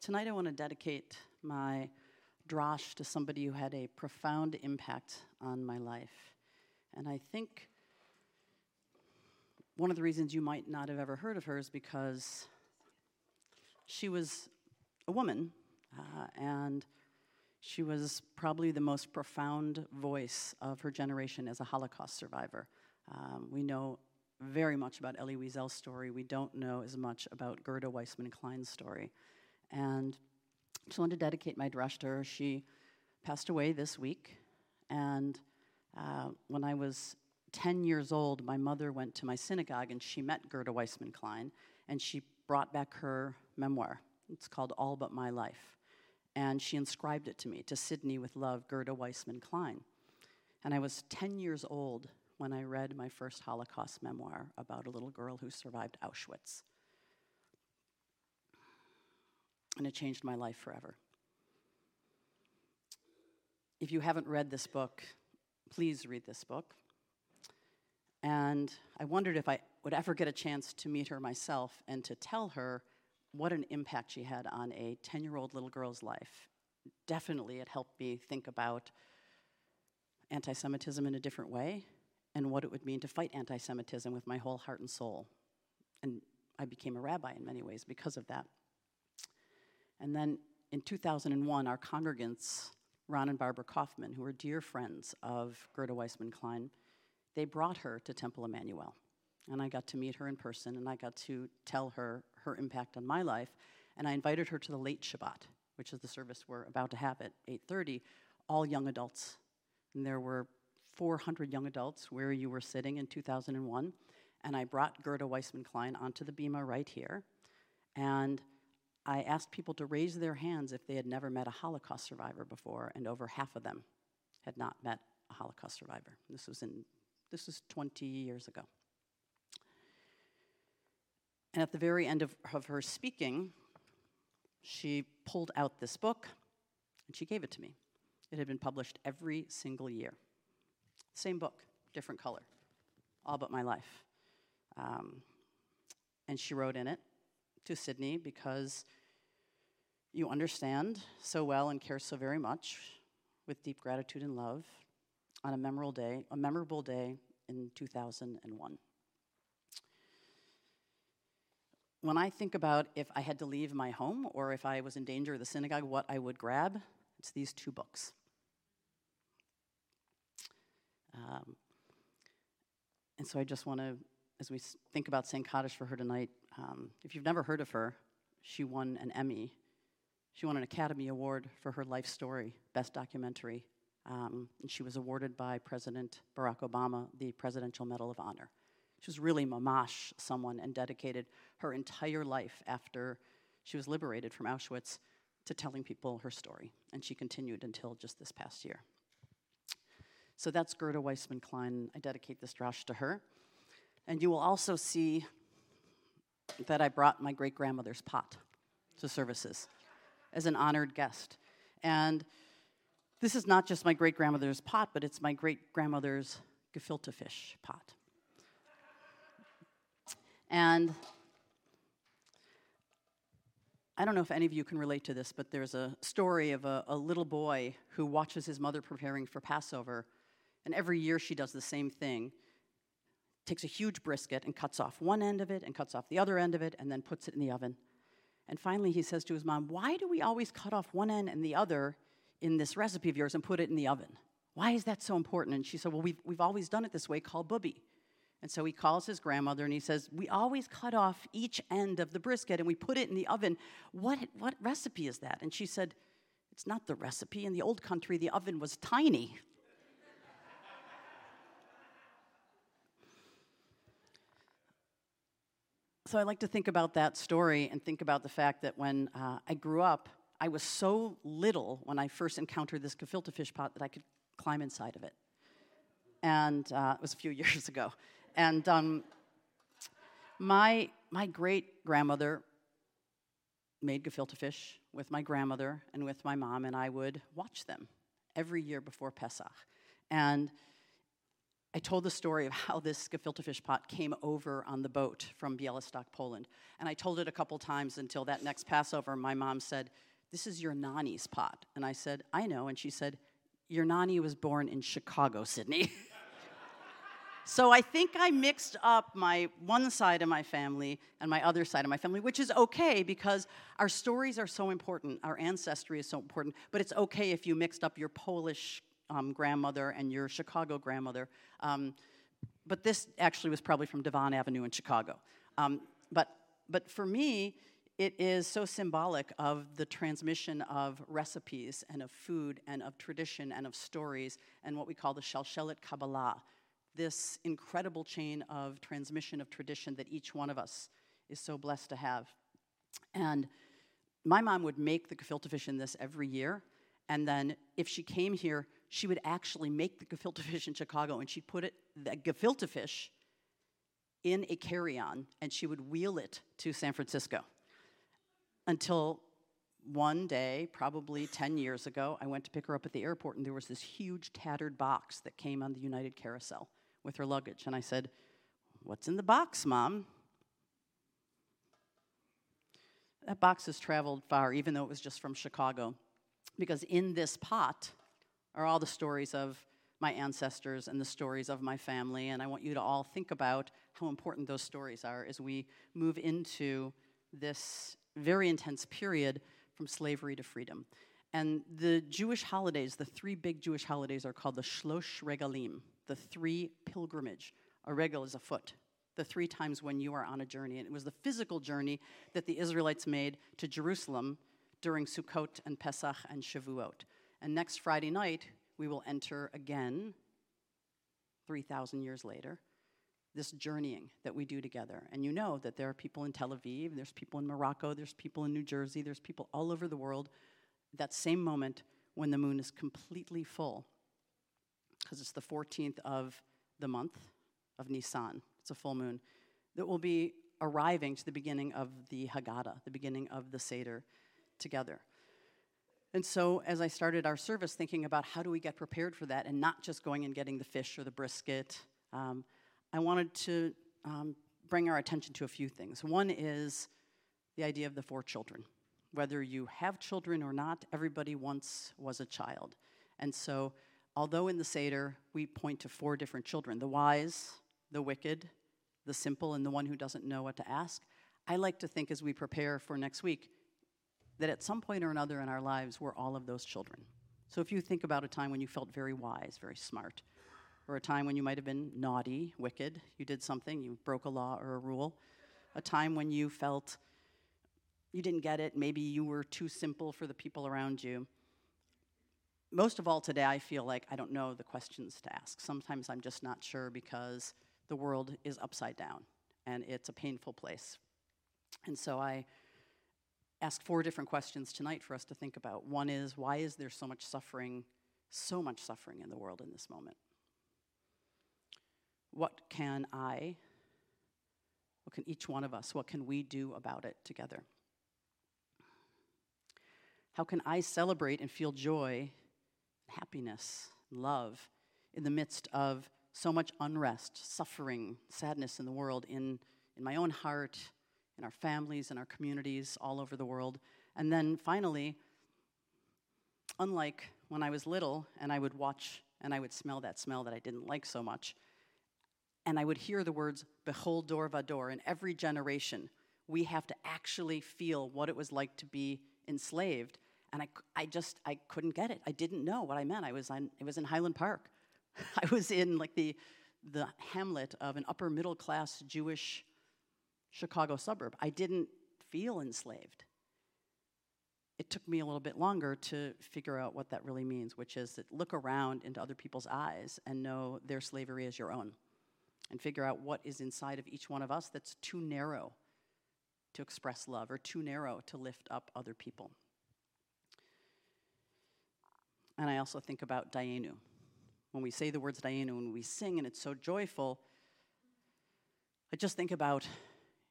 Tonight, I want to dedicate my drosh to somebody who had a profound impact on my life. And I think one of the reasons you might not have ever heard of her is because she was a woman, uh, and she was probably the most profound voice of her generation as a Holocaust survivor. Um, we know very much about Elie Wiesel's story. We don't know as much about Gerda Weissmann Klein's story. And just wanted to dedicate my drush to her. She passed away this week. And uh, when I was 10 years old, my mother went to my synagogue and she met Gerda Weissmann Klein and she brought back her memoir. It's called All But My Life. And she inscribed it to me to Sydney with love, Gerda Weissmann Klein. And I was 10 years old when I read my first Holocaust memoir about a little girl who survived Auschwitz and it changed my life forever. If you haven't read this book, please read this book. And I wondered if I would ever get a chance to meet her myself and to tell her what an impact she had on a 10 year old little girl's life. Definitely, it helped me think about anti Semitism in a different way and what it would mean to fight anti Semitism with my whole heart and soul. And I became a rabbi in many ways because of that. And then in 2001, our congregants, Ron and Barbara Kaufman, who were dear friends of Gerda Weissmann Klein, they brought her to Temple Emmanuel. And I got to meet her in person, and I got to tell her her impact on my life. And I invited her to the late Shabbat, which is the service we're about to have at 8:30, all young adults. And there were 400 young adults where you were sitting in 2001. And I brought Gerda Weissmann Klein onto the bema right here. And I asked people to raise their hands if they had never met a Holocaust survivor before, and over half of them had not met a Holocaust survivor. This was in this was 20 years ago. And at the very end of, of her speaking, she pulled out this book and she gave it to me. It had been published every single year. Same book, different color, all but my life. Um, and she wrote in it to Sydney because you understand so well and care so very much with deep gratitude and love on a memorable day, a memorable day in 2001. When I think about if I had to leave my home or if I was in danger of the synagogue, what I would grab, it's these two books. Um, and so I just want to, as we think about saying Kaddish for her tonight, um, if you've never heard of her, she won an Emmy she won an Academy Award for her life story, Best Documentary. Um, and she was awarded by President Barack Obama the Presidential Medal of Honor. She was really mamash someone and dedicated her entire life after she was liberated from Auschwitz to telling people her story. And she continued until just this past year. So that's Gerda Weissmann Klein. I dedicate this drosh to her. And you will also see that I brought my great grandmother's pot to services as an honored guest. And this is not just my great grandmother's pot, but it's my great grandmother's gefilte fish pot. And I don't know if any of you can relate to this, but there's a story of a, a, little boy who watches his mother preparing for Passover, and every year she does the same thing. Takes a huge brisket and cuts off one end of it and cuts off the other end of it and then puts it in the oven. And finally, he says to his mom, Why do we always cut off one end and the other in this recipe of yours and put it in the oven? Why is that so important? And she said, Well, we've, we've always done it this way, called bubby. And so he calls his grandmother and he says, We always cut off each end of the brisket and we put it in the oven. What, what recipe is that? And she said, It's not the recipe. In the old country, the oven was tiny. So I like to think about that story and think about the fact that when uh, I grew up, I was so little when I first encountered this gefilte fish pot that I could climb inside of it. And uh, it was a few years ago. And um, my, my great grandmother made gefilte fish with my grandmother and with my mom, and I would watch them every year before Pesach. And I told the story of how this gefilte fish pot came over on the boat from Bialystok, Poland. And I told it a couple times until that next Passover, my mom said, This is your nanny's pot. And I said, I know. And she said, Your nanny was born in Chicago, Sydney. so I think I mixed up my one side of my family and my other side of my family, which is okay because our stories are so important. Our ancestry is so important. But it's okay if you mixed up your Polish um, grandmother and your Chicago grandmother. Um, but this actually was probably from Devon Avenue in Chicago. Um, but, but for me, it is so symbolic of the transmission of recipes and of food and of tradition and of stories and what we call the Shalshelet Kabbalah, this incredible chain of transmission of tradition that each one of us is so blessed to have. And my mom would make the gefilte fish in this every year. And then if she came here, she would actually make the gefilte fish in Chicago and she'd put it, the gefilte fish, in a carry on and she would wheel it to San Francisco. Until one day, probably 10 years ago, I went to pick her up at the airport and there was this huge tattered box that came on the United Carousel with her luggage. And I said, What's in the box, Mom? That box has traveled far, even though it was just from Chicago, because in this pot, are all the stories of my ancestors and the stories of my family. And I want you to all think about how important those stories are as we move into this very intense period from slavery to freedom. And the Jewish holidays, the three big Jewish holidays, are called the Shlosh Regalim, the three pilgrimage. A regal is a foot, the three times when you are on a journey. And it was the physical journey that the Israelites made to Jerusalem during Sukkot and Pesach and Shavuot. And next Friday night, we will enter again, 3,000 years later, this journeying that we do together. And you know that there are people in Tel Aviv, there's people in Morocco, there's people in New Jersey, there's people all over the world. That same moment when the moon is completely full, because it's the 14th of the month of Nisan, it's a full moon, that will be arriving to the beginning of the Haggadah, the beginning of the Seder together. And so, as I started our service, thinking about how do we get prepared for that and not just going and getting the fish or the brisket, um, I wanted to um, bring our attention to a few things. One is the idea of the four children. Whether you have children or not, everybody once was a child. And so, although in the Seder we point to four different children the wise, the wicked, the simple, and the one who doesn't know what to ask, I like to think as we prepare for next week, that at some point or another in our lives, we're all of those children. So if you think about a time when you felt very wise, very smart, or a time when you might have been naughty, wicked, you did something, you broke a law or a rule, a time when you felt you didn't get it, maybe you were too simple for the people around you. Most of all today, I feel like I don't know the questions to ask. Sometimes I'm just not sure because the world is upside down and it's a painful place. And so I ask four different questions tonight for us to think about. One is why is there so much suffering, so much suffering in the world in this moment? What can I, what can each one of us, what can we do about it together? How can I celebrate and feel joy, happiness, love in the midst of so much unrest, suffering, sadness in the world, in, in my own heart, in our families, in our communities all over the world. And then finally, unlike when I was little and I would watch and I would smell that smell that I didn't like so much, and I would hear the words, B'chol, Dor Vador, in every generation, we have to actually feel what it was like to be enslaved. And I, I just, I couldn't get it. I didn't know what I meant. I was, on, I was in Highland Park. I was in like the, the hamlet of an upper middle class Jewish Chicago suburb. I didn't feel enslaved. It took me a little bit longer to figure out what that really means, which is that look around into other people's eyes and know their slavery is your own. And figure out what is inside of each one of us that's too narrow to express love or too narrow to lift up other people. And I also think about Dayenu. When we say the words Dayenu, when we sing and it's so joyful, I just think about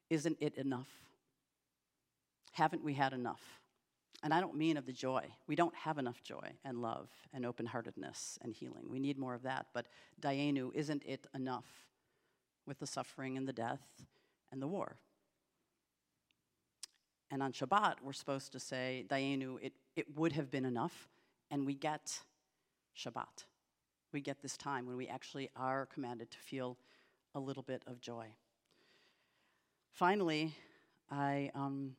isn't it enough? Haven't we had enough? And I don't mean of the joy. We don't have enough joy and love and open heartedness and healing. We need more of that. But Dayenu, isn't it enough with the suffering and the death and the war? And on Shabbat, we're supposed to say, Dayenu, it, it would have been enough. And we get Shabbat. We get this time when we actually are commanded to feel a little bit of joy. Finally, I, um,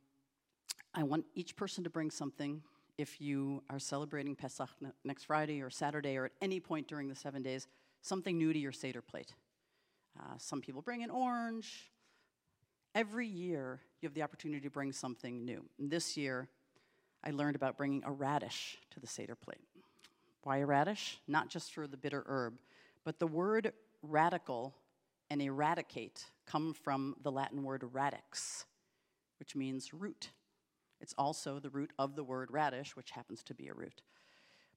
I want each person to bring something. If you are celebrating Pesach next Friday or Saturday or at any point during the seven days, something new to your Seder plate. Uh, some people bring an orange. Every year, you have the opportunity to bring something new. And this year, I learned about bringing a radish to the Seder plate. Why a radish? Not just for the bitter herb, but the word radical and eradicate come from the Latin word radix, which means root. It's also the root of the word radish, which happens to be a root.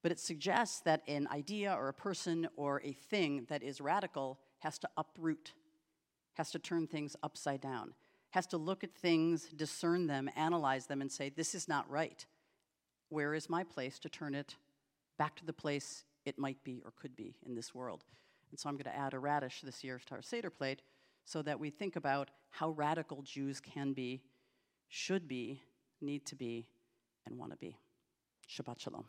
But it suggests that an idea or a person or a thing that is radical has to uproot, has to turn things upside down, has to look at things, discern them, analyze them, and say, this is not right. Where is my place to turn it back to the place it might be or could be in this world? And so I'm going to add a radish this year to our Seder plate so that we think about how radical Jews can be, should be, need to be, and want to be. Shabbat Shalom.